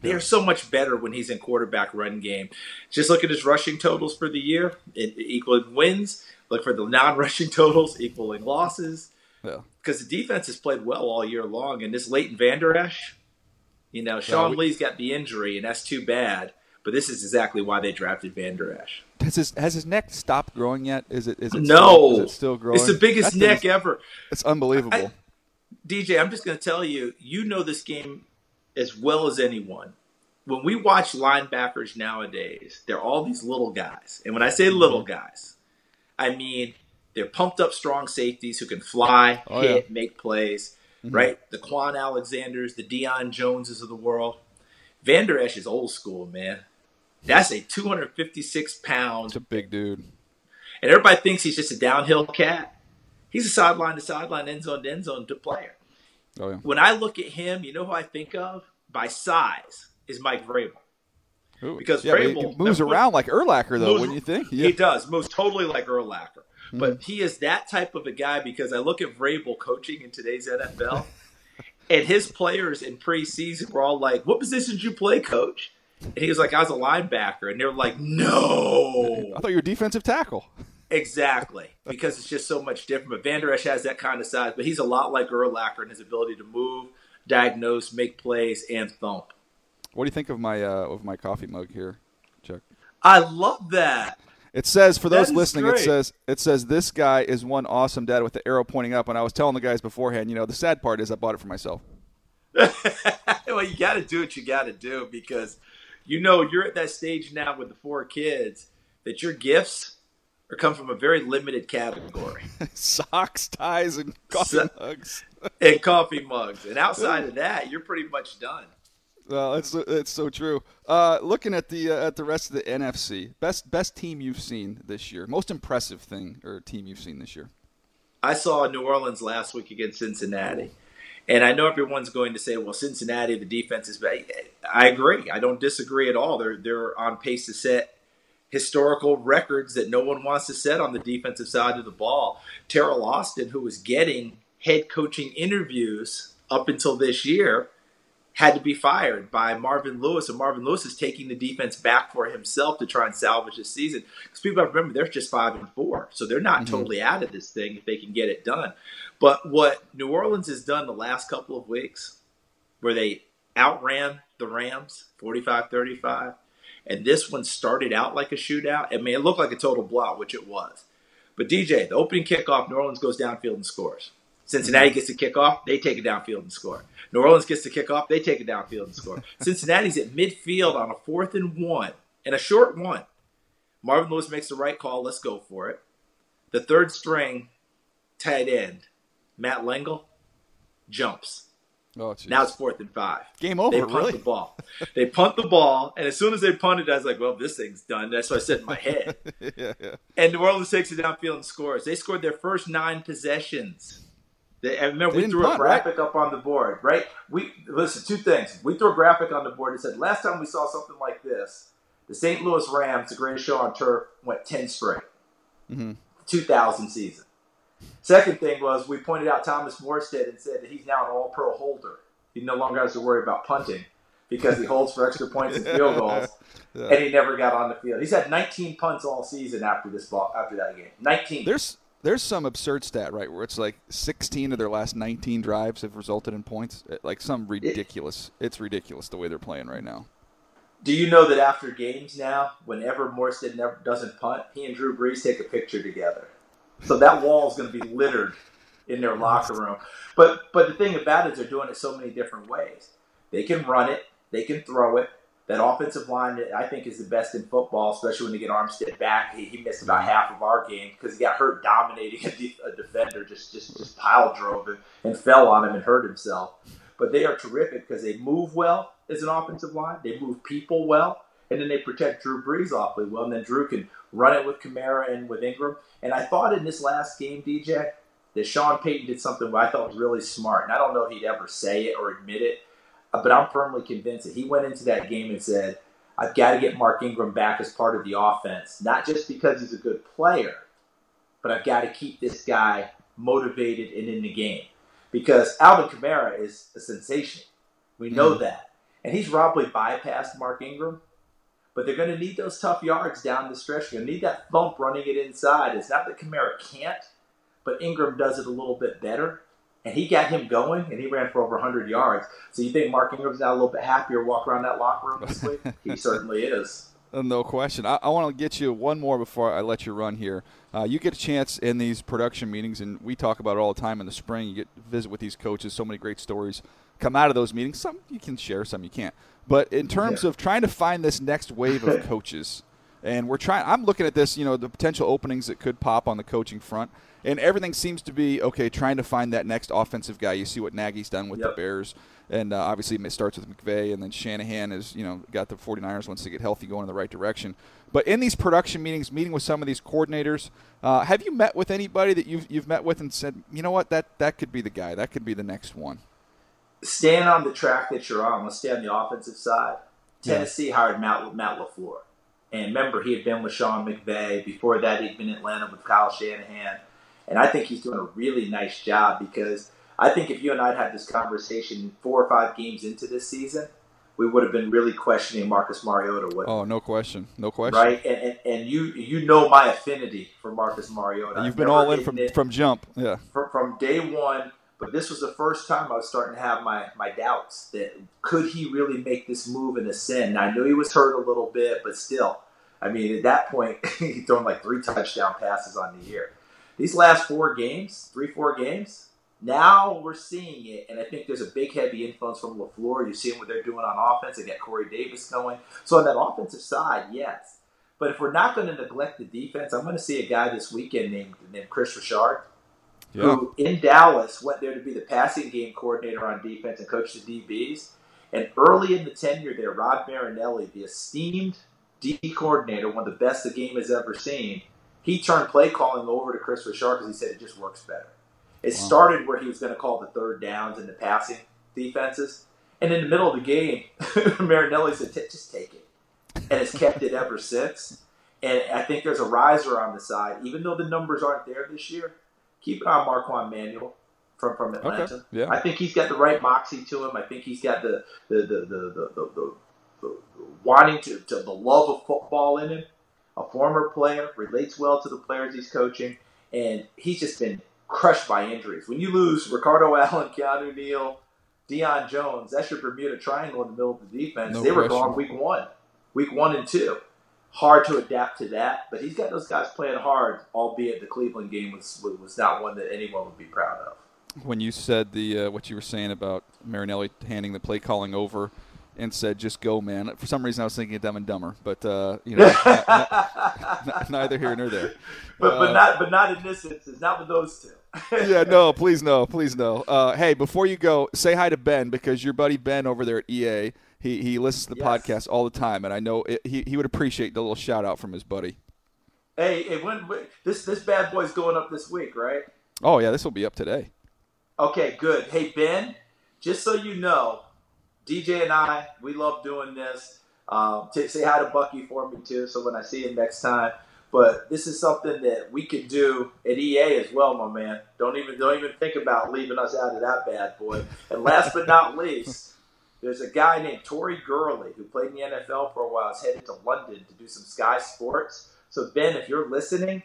They are so much better when he's in quarterback run game. Just look at his rushing totals for the year, equaling wins. Look for the non-rushing totals equaling losses. Yeah. Because the defense has played well all year long, and this Leighton Vander Esch, you know, Sean we, Lee's got the injury, and that's too bad. But this is exactly why they drafted Vander Esch. Has his has his neck stopped growing yet? Is it is it no? Still, is it still growing? It's the biggest neck ever. It's unbelievable. I, DJ, I'm just going to tell you, you know this game as well as anyone. When we watch linebackers nowadays, they're all these little guys, and when I say mm-hmm. little guys, I mean they're pumped up, strong safeties who can fly, oh, hit, yeah. make plays mm-hmm. right? The Kwon Alexanders, the Deion Joneses of the world. Vander Esch is old school, man. That's a 256 pound. It's a big dude. And everybody thinks he's just a downhill cat. He's a sideline to sideline, end zone to end zone to player. Oh, yeah. When I look at him, you know who I think of by size is Mike Vrabel. Ooh, because yeah, Vrabel he moves around like Urlacher, though. Moves, when you think yeah. he does, moves totally like Urlacher. But he is that type of a guy because I look at Vrabel coaching in today's NFL, and his players in preseason were all like, "What position did you play, coach?" And he was like, "I was a linebacker," and they were like, "No, I thought you were defensive tackle." Exactly, because it's just so much different. But Vander Esch has that kind of size, but he's a lot like Urlacher in his ability to move, diagnose, make plays, and thump. What do you think of my uh, of my coffee mug here, Chuck? I love that. It says for those listening, great. it says it says this guy is one awesome dad with the arrow pointing up. And I was telling the guys beforehand, you know, the sad part is I bought it for myself. well, you got to do what you got to do because you know you're at that stage now with the four kids that your gifts are come from a very limited category: socks, ties, and coffee so, mugs. and coffee mugs. And outside of that, you're pretty much done. Well, it's it's so true. Uh, looking at the uh, at the rest of the NFC, best best team you've seen this year, most impressive thing or team you've seen this year. I saw New Orleans last week against Cincinnati. And I know everyone's going to say, well, Cincinnati, the defense is bad. I agree. I don't disagree at all. They're, they're on pace to set historical records that no one wants to set on the defensive side of the ball. Teryl Austin, who was getting head coaching interviews up until this year, had to be fired by Marvin Lewis, and Marvin Lewis is taking the defense back for himself to try and salvage the season. Because people have to remember they're just five and four, so they're not mm-hmm. totally out of this thing if they can get it done. But what New Orleans has done the last couple of weeks, where they outran the Rams 45-35, and this one started out like a shootout. I mean, it looked like a total blowout, which it was. But DJ, the opening kickoff, New Orleans goes downfield and scores. Cincinnati mm-hmm. gets the kickoff, they take it downfield and score. New Orleans gets the kickoff, they take it downfield and score. Cincinnati's at midfield on a fourth and one, and a short one. Marvin Lewis makes the right call, let's go for it. The third string tight end, Matt Lengel, jumps. Oh, now it's fourth and five. Game over. They punt really? the ball. They punt the ball, and as soon as they punted, I was like, "Well, this thing's done." That's what I said in my head. yeah, yeah. And New Orleans takes it downfield and scores. They scored their first nine possessions. They, and remember, they we threw punt, a graphic right? up on the board, right? We listen. Two things. We threw a graphic on the board that said, "Last time we saw something like this, the St. Louis Rams, the greatest show on turf, went ten straight, mm-hmm. 2000 season." Second thing was we pointed out Thomas Morstead and said that he's now an All Pro holder. He no longer has to worry about punting because he holds for extra points and field goals, yeah. and he never got on the field. He's had 19 punts all season after this ball after that game. 19. There's there's some absurd stat right where it's like 16 of their last 19 drives have resulted in points. Uh, like some ridiculous. It, it's ridiculous the way they're playing right now. Do you know that after games now, whenever Morstead never doesn't punt, he and Drew Brees take a picture together. So that wall is going to be littered in their locker room. But but the thing about it is they're doing it so many different ways. They can run it, they can throw it. That offensive line, I think, is the best in football, especially when they get Armstead back. He, he missed about half of our game because he got hurt dominating a, de- a defender, just just just pile drove him and fell on him and hurt himself. But they are terrific because they move well as an offensive line. They move people well, and then they protect Drew Brees awfully well. And then Drew can run it with Kamara and with Ingram. And I thought in this last game, DJ, that Sean Payton did something I thought was really smart. And I don't know if he'd ever say it or admit it, but I'm firmly convinced that he went into that game and said, I've got to get Mark Ingram back as part of the offense, not just because he's a good player, but I've got to keep this guy motivated and in the game. Because Alvin Kamara is a sensation. We know mm. that. And he's probably bypassed Mark Ingram but they're going to need those tough yards down the stretch. You're going to need that thump running it inside. It's not that Kamara can't, but Ingram does it a little bit better. And he got him going, and he ran for over 100 yards. So you think Mark Ingram's now a little bit happier walk around that locker room this week? he certainly is. Uh, no question. I, I want to get you one more before I let you run here. Uh, you get a chance in these production meetings, and we talk about it all the time in the spring. You get visit with these coaches. So many great stories come out of those meetings. Some you can share, some you can't. But in terms yeah. of trying to find this next wave of coaches, and we're trying, I'm looking at this, you know, the potential openings that could pop on the coaching front, and everything seems to be okay. Trying to find that next offensive guy. You see what Nagy's done with yep. the Bears, and uh, obviously it starts with McVay, and then Shanahan has, you know, got the 49ers once they get healthy going in the right direction. But in these production meetings, meeting with some of these coordinators, uh, have you met with anybody that you've you've met with and said, you know what, that that could be the guy, that could be the next one? stand on the track that you're on. Let's stay on the offensive side. Tennessee yeah. hired Matt, Matt LaFleur. And remember, he had been with Sean McVay. Before that, he'd been in Atlanta with Kyle Shanahan. And I think he's doing a really nice job because I think if you and I had had this conversation four or five games into this season, we would have been really questioning Marcus Mariota. Oh, no question, no question. Right, and, and, and, you you know my affinity for Marcus Mariota. You've been all in from from jump, yeah. From, from day one, but this was the first time I was starting to have my, my doubts that could he really make this move and ascend? Now, I knew he was hurt a little bit, but still, I mean, at that point, he's thrown like three touchdown passes on the year. These last four games, three, four games, now we're seeing it, and I think there's a big heavy influence from LaFleur. You're seeing what they're doing on offense. They got Corey Davis going. So on that offensive side, yes. But if we're not going to neglect the defense, I'm going to see a guy this weekend named, named Kris Richard yeah. who in Dallas went there to be the passing game coordinator on defense and coach the DBs. And early in the tenure there, Rod Marinelli, the esteemed D coordinator, one of the best the game has ever seen, he turned play calling over to Kris Richard because he said it just works better. It wow. started where he was going to call the third downs and the passing defenses. And in the middle of the game, Marinelli said, just take it. And has kept it ever since. And I think there's a riser on the side. Even though the numbers aren't there this year, keep an eye on Marquand Manuel from, from Atlanta. Okay. Yeah. I think he's got the right moxie to him. I think he's got the the the the, the, the, the, the wanting to, to the love of football in him. A former player relates well to the players he's coaching, and he's just been crushed by injuries. When you lose Ricardo Allen, Keanu Neal, Deion Jones, that's your Bermuda Triangle in the middle of the defense. No they were gone week one, week one and two. Hard to adapt to that, but he's got those guys playing hard. Albeit the Cleveland game was was not one that anyone would be proud of. When you said the uh, what you were saying about Marinelli handing the play calling over and said, "Just go, man." For some reason, I was thinking of Dumb and Dumber, but uh, you know, neither here nor there. But but uh, not but not in this instance. Not with those two. yeah, no, please no, please no. Uh, hey, before you go, say hi to Ben because your buddy Ben over there at EA, he he listens to the yes. podcast all the time, and I know it, he he would appreciate the little shout out from his buddy. Hey, when, when this this bad boy's going up this week, right? Oh yeah, this will be up today. Okay, good. Hey Ben, just so you know, DJ and I, we love doing this. Um, t- say hi to Bucky for me too. So when I see him next time, but this is something that we could do at EA as well, my man. Don't even don't even think about leaving us out of that bad boy. And last but not least, there's a guy named Tori Gurley who played in the NFL for a while. Is headed to London to do some Sky Sports. So Ben, if you're listening,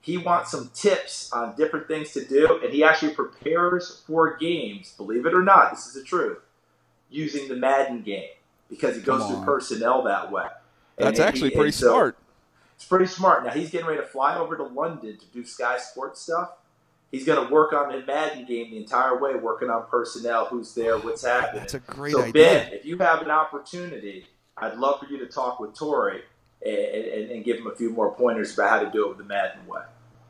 he wants some tips on different things to do, and he actually prepares for games. Believe it or not, this is the truth using the Madden game because it goes through personnel that way. That's and actually he, pretty so uh, smart. It's pretty smart. Now he's getting ready to fly over to London to do Sky Sports stuff. He's going to work on the Madden game the entire way, working on personnel, who's there, what's happening. That's a great so idea. Ben, if you have an opportunity, I'd love for you to talk with Tori and, and, and give him a few more pointers about how to do it with the Madden way.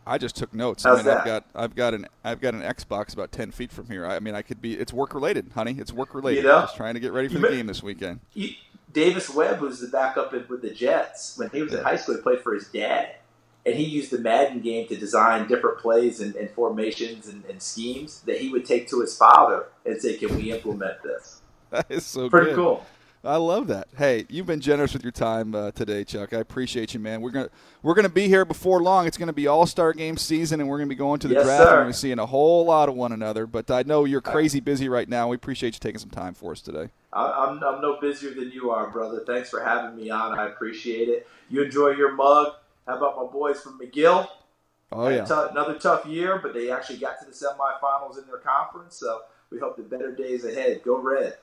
I just took notes. How's I mean, that? I've got I've got an I've got an Xbox about ten feet from here. I mean, I could be. It's work related, honey. It's work related. You know? Just trying to get ready for the game this weekend. You, Davis Webb, who's the backup with the Jets, when he was in high school, he played for his dad, and he used the Madden game to design different plays and, and formations and, and, schemes that he would take to his father and say, "Can we implement this?" That is so pretty good. cool. I love that. Hey, you've been generous with your time uh, today, Chuck. I appreciate you, man. We're gonna we're gonna be here before long. It's gonna be All Star Game season, and we're gonna be going to the yes, draft. Sir. And we're seeing a whole lot of one another. But I know you're crazy busy right now. We appreciate you taking some time for us today. I'm, I'm no busier than you are, brother. Thanks for having me on. I appreciate it. You enjoy your mug. How about my boys from McGill? Oh yeah, t- another tough year, but they actually got to the semifinals in their conference. So we hope the better days ahead. Go red.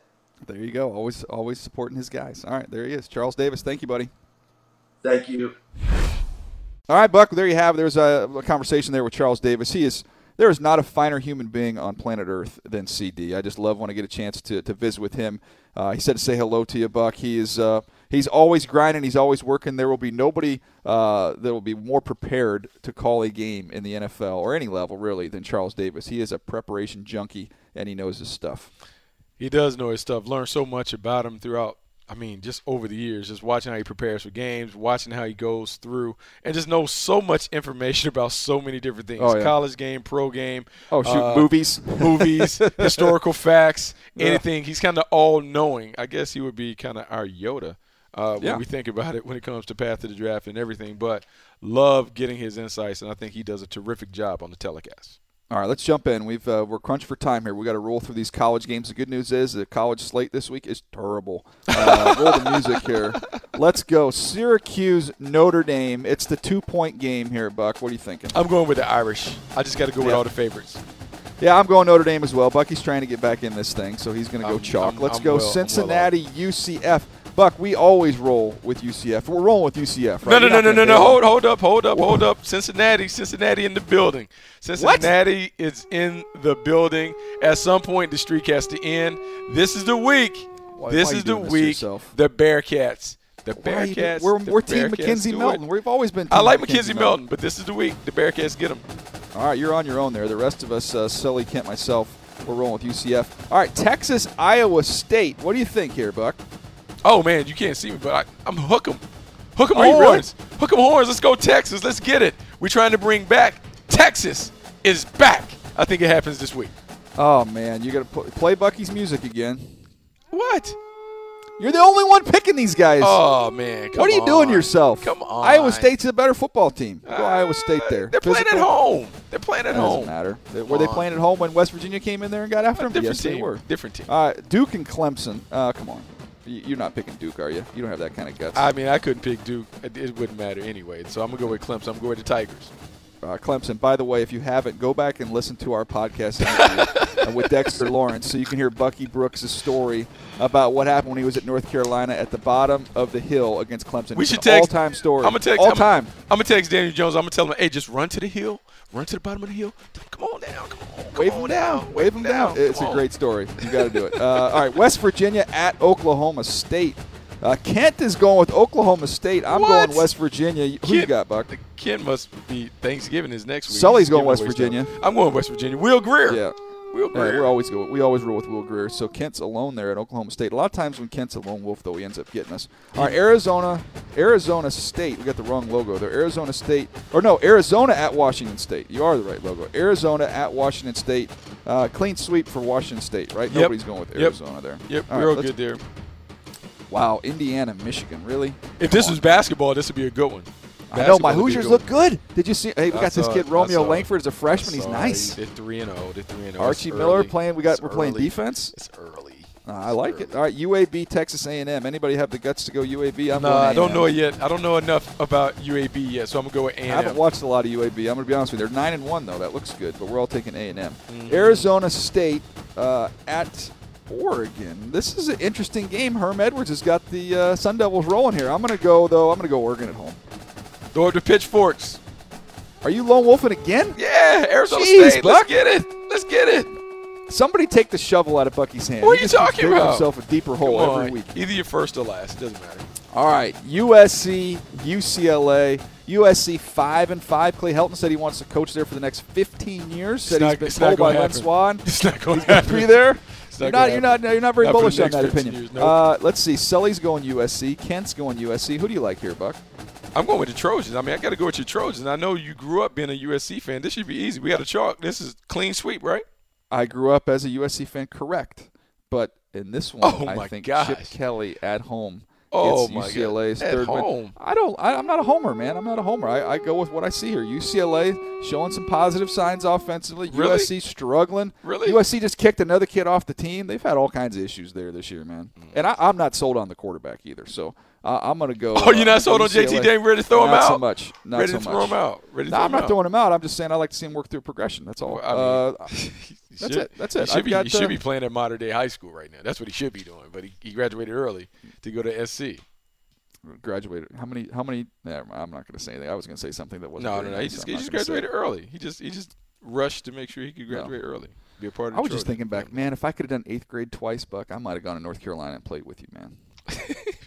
There you go. Always, always supporting his guys. All right, there he is, Charles Davis. Thank you, buddy. Thank you. All right, Buck. There you have. There's a, a conversation there with Charles Davis. He is there is not a finer human being on planet Earth than CD. I just love when I get a chance to, to visit with him. Uh, he said to say hello to you, Buck. He is uh, he's always grinding. He's always working. There will be nobody uh, that will be more prepared to call a game in the NFL or any level really than Charles Davis. He is a preparation junkie and he knows his stuff he does know his stuff. Learned so much about him throughout. I mean, just over the years, just watching how he prepares for games, watching how he goes through, and just knows so much information about so many different things: oh, yeah. college game, pro game. Oh shoot, uh, movies, movies, historical facts, anything. Yeah. He's kind of all knowing. I guess he would be kind of our Yoda. Uh, when yeah. we think about it when it comes to path to the draft and everything. But love getting his insights, and I think he does a terrific job on the telecast. All right, let's jump in. We've uh, we're crunched for time here. We got to roll through these college games. The good news is the college slate this week is terrible. Uh, roll the music here. Let's go. Syracuse Notre Dame. It's the two point game here, Buck. What are you thinking? I'm going with the Irish. I just got to go yeah. with all the favorites. Yeah, I'm going Notre Dame as well. Bucky's trying to get back in this thing, so he's going to go I'm, chalk. I'm, Let's I'm go well, Cincinnati UCF. Buck, we always roll with UCF. We're rolling with UCF, right? No, no, no, no, no, no. Hold, hold up, hold up, hold up. Cincinnati, Cincinnati in the building. Cincinnati what? is in the building. At some point, the streak has to end. This is the week. Why, this why is the week. The Bearcats. The Bearcats. We're, we're the Team McKenzie Milton. We've always been. I like McKenzie Milton, but this is the week. The Bearcats get them. All right, you're on your own there. The rest of us, uh, Sully, Kent, myself, we're rolling with UCF. All right, Texas, Iowa State. What do you think here, Buck? Oh man, you can't see me, but I, am hook 'em, hook 'em horns, hook 'em horns. Let's go Texas. Let's get it. We're trying to bring back Texas is back. I think it happens this week. Oh man, you got to pl- play Bucky's music again. What? You're the only one picking these guys. Oh man, come what are you doing yourself? Come on. Iowa State's a better football team. Go Uh, Iowa State there. They're playing at home. They're playing at That doesn't matter. They- Were they playing at home when West Virginia came in there and got after them? Different yes, team. they were. Different team. Uh, Duke and Clemson. Uh, come on. You're not picking Duke, are you? You don't have that kind of guts. I mean, I couldn't pick Duke. It, wouldn't matter anyway. So I'm gonna go with Clemson. I'm gonna go with the Tigers. Uh, Clemson. By the way, if you haven't, go back and listen to our podcast interview uh, with Dexter Lawrence so you can hear Bucky Brooks' story about what happened when he was at North Carolina at the bottom of the hill against Clemson. We It's should text. all-time story. I'm gonna text. all I'm, time. I'm gonna text Daniel Jones. I'm gonna tell him, hey, just run to the hill. Run to the bottom of the hill. Come on down. Come on. Come Wave on him down. Wave him down. Come It's a on. great story. You got to do it. Uh, all right, West Virginia at Oklahoma State. Uh, Kent is going with Oklahoma State. I'm What? going West Virginia. Who you got, Buck? The Ken must be Thanksgiving is next week. Sully's going West Virginia. stuff. I'm going West Virginia. Will Grier. Yeah. Will Yeah, Grier. we're always go. We always roll with Will Grier. So Kent's alone there at Oklahoma State. A lot of times when Kent's a lone wolf, though, he ends up getting us. All right, Arizona, Arizona State. We got the wrong logo there. Arizona State, or no, Arizona at Washington State. You are the right logo. Arizona at Washington State. Uh, clean sweep for Washington State, right? Yep. Nobody's going with Yep. Arizona there. Yep, All right, real let's- good there. Wow, Indiana, Michigan, really? If this was basketball, this would be a good one. I know my Basketball would be a Hoosiers good look good. Did you see? Hey, we I got this kid Romeo saw. Langford as a freshman. He's nice. They're three and zero. They're three and zero. Archie It's Miller early. playing. We got It's we're playing early. defense. It's early. Uh, I like it. All right, UAB, Texas A&M. Anybody have the guts to go UAB? I'm No, I don't know yet. I don't know enough about UAB yet, so I'm gonna go with A I and haven't watched a lot of UAB. I'm going to be honest with you. They're nine and one though. That looks good, but we're all taking A and M. Mm-hmm. Arizona State uh, at Oregon. This is an interesting game. Herm Edwards has got the uh, Sun Devils rolling here. I'm going to go though. I'm going to go Oregon at home. Go up to pitchforks. Are you lone wolfing again? Yeah, Arizona Jeez, State. Buck. Let's get it. Let's get it. Somebody take the shovel out of Bucky's hand. What are you talking about? himself a deeper hole every week. Either you're first or last. It doesn't matter. All right, USC, UCLA, USC five and five. Clay Helton said he wants to coach there for the next 15 years. Said not- he's been told by Lynn. Swann. It's not going to Be there. You're not not, you're not. You're not very Not bullish on that opinion. years, nope. uh, let's see. Sully's going USC. Kent's going USC. Who do you like here, Buck? I'm going with the Trojans. I mean, I got to go with your Trojans. I know you grew up being a USC fan. This should be easy. We got a chalk. This is clean sweep, right? I grew up as a USC fan, correct? But in this one, Oh I think gosh. Chip Kelly at home. Oh my God. UCLA's At third home. I don't. I, I'm not a homer, man. I'm not a homer. I, I go with what I see here. UCLA showing some positive signs offensively. Really? USC struggling. Really? USC just kicked another kid off the team. They've had all kinds of issues there this year, man. Mm. And I, I'm not sold on the quarterback either. So uh, I'm going to go. Oh, you're uh, not sold on JT. Dame? Ready to throw him out? Not so much. Not Ready so to throw him out? Ready to No, throw I'm him not out? throwing him out. I'm just saying I like to see him work through progression. That's all. Well, I mean, uh, That's should- it. That's it. He should, be, he should be playing at modern day high school right now. That's what he should be doing. But he, he graduated early to go to SC. graduated. How many? How many? Nah, I'm not going to say anything. I was going to say something that wasn't. No, no, no. He just, he just gonna say graduated early. He just he just rushed to make sure he could No. graduate early. Be a part of. I was just thinking back, man. If I could have done eighth grade twice, Buck, I might have gone to North Carolina and played with you, man.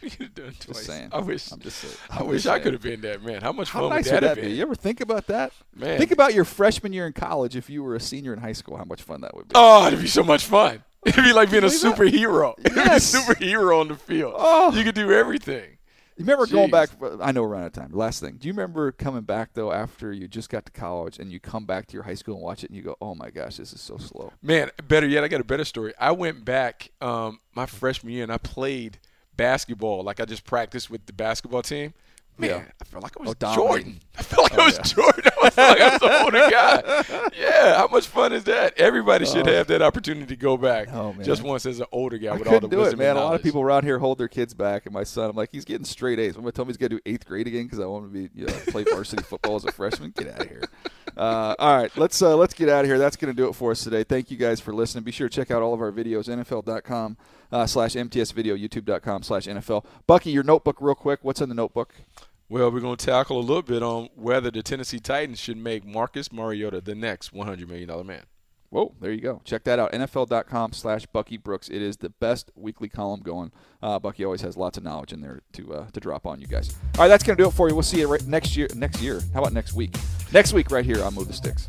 You could've done twice. saying. I wish. I'm just saying. I wish just I could have been that man. How much How fun nice would would that that have be? been? You ever think about that? Man. Think about your freshman year in college. If you were a senior in high school, how much fun that would be. Oh, it'd be so much fun. It'd be like being a that? superhero. It'd Yes. be a superhero on the field. Oh. You could do everything. You remember going back? I know we're out of time. Last thing. Do you remember coming back though after you just got to college and you come back to your high school and watch it and you go, "Oh my gosh, this is so slow." Man, better yet, I got a better story. I went back um, my freshman year and I played basketball. Like I just practiced with the basketball team. Man, Yeah. I felt like I was Oh. Jordan. I felt like Oh, I was yeah. Jordan. I felt like I was an older guy. Yeah, how much fun is that? Everybody should have that opportunity to go back Oh, man. just once as an older guy I with all the do it, wisdom man. and A lot of people around here hold their kids back, and my son, I'm like, he's getting straight A's. I'm gonna tell him he's gonna do eighth grade again because I want him to be, you know, play varsity football as a freshman. Get out of here. Uh, all right, let's uh, let's get out of here. That's gonna do it for us today. Thank you guys for listening. Be sure to check out all of our videos. NFL.com uh, slash MTS video, YouTube.com slash NFL. Bucky, your notebook, real quick. What's in the notebook? Well, we're going to tackle a little bit on whether the Tennessee Titans should make Marcus Mariota the next $100 million man. Whoa, there you go. Check that out. NFL.com slash Bucky Brooks. It is the best weekly column going. Uh, Bucky always has lots of knowledge in there to uh, to drop on you guys. All right, that's going to do it for you. We'll see you right next year. Next year. How about next week? Next week, right here on Move the Sticks.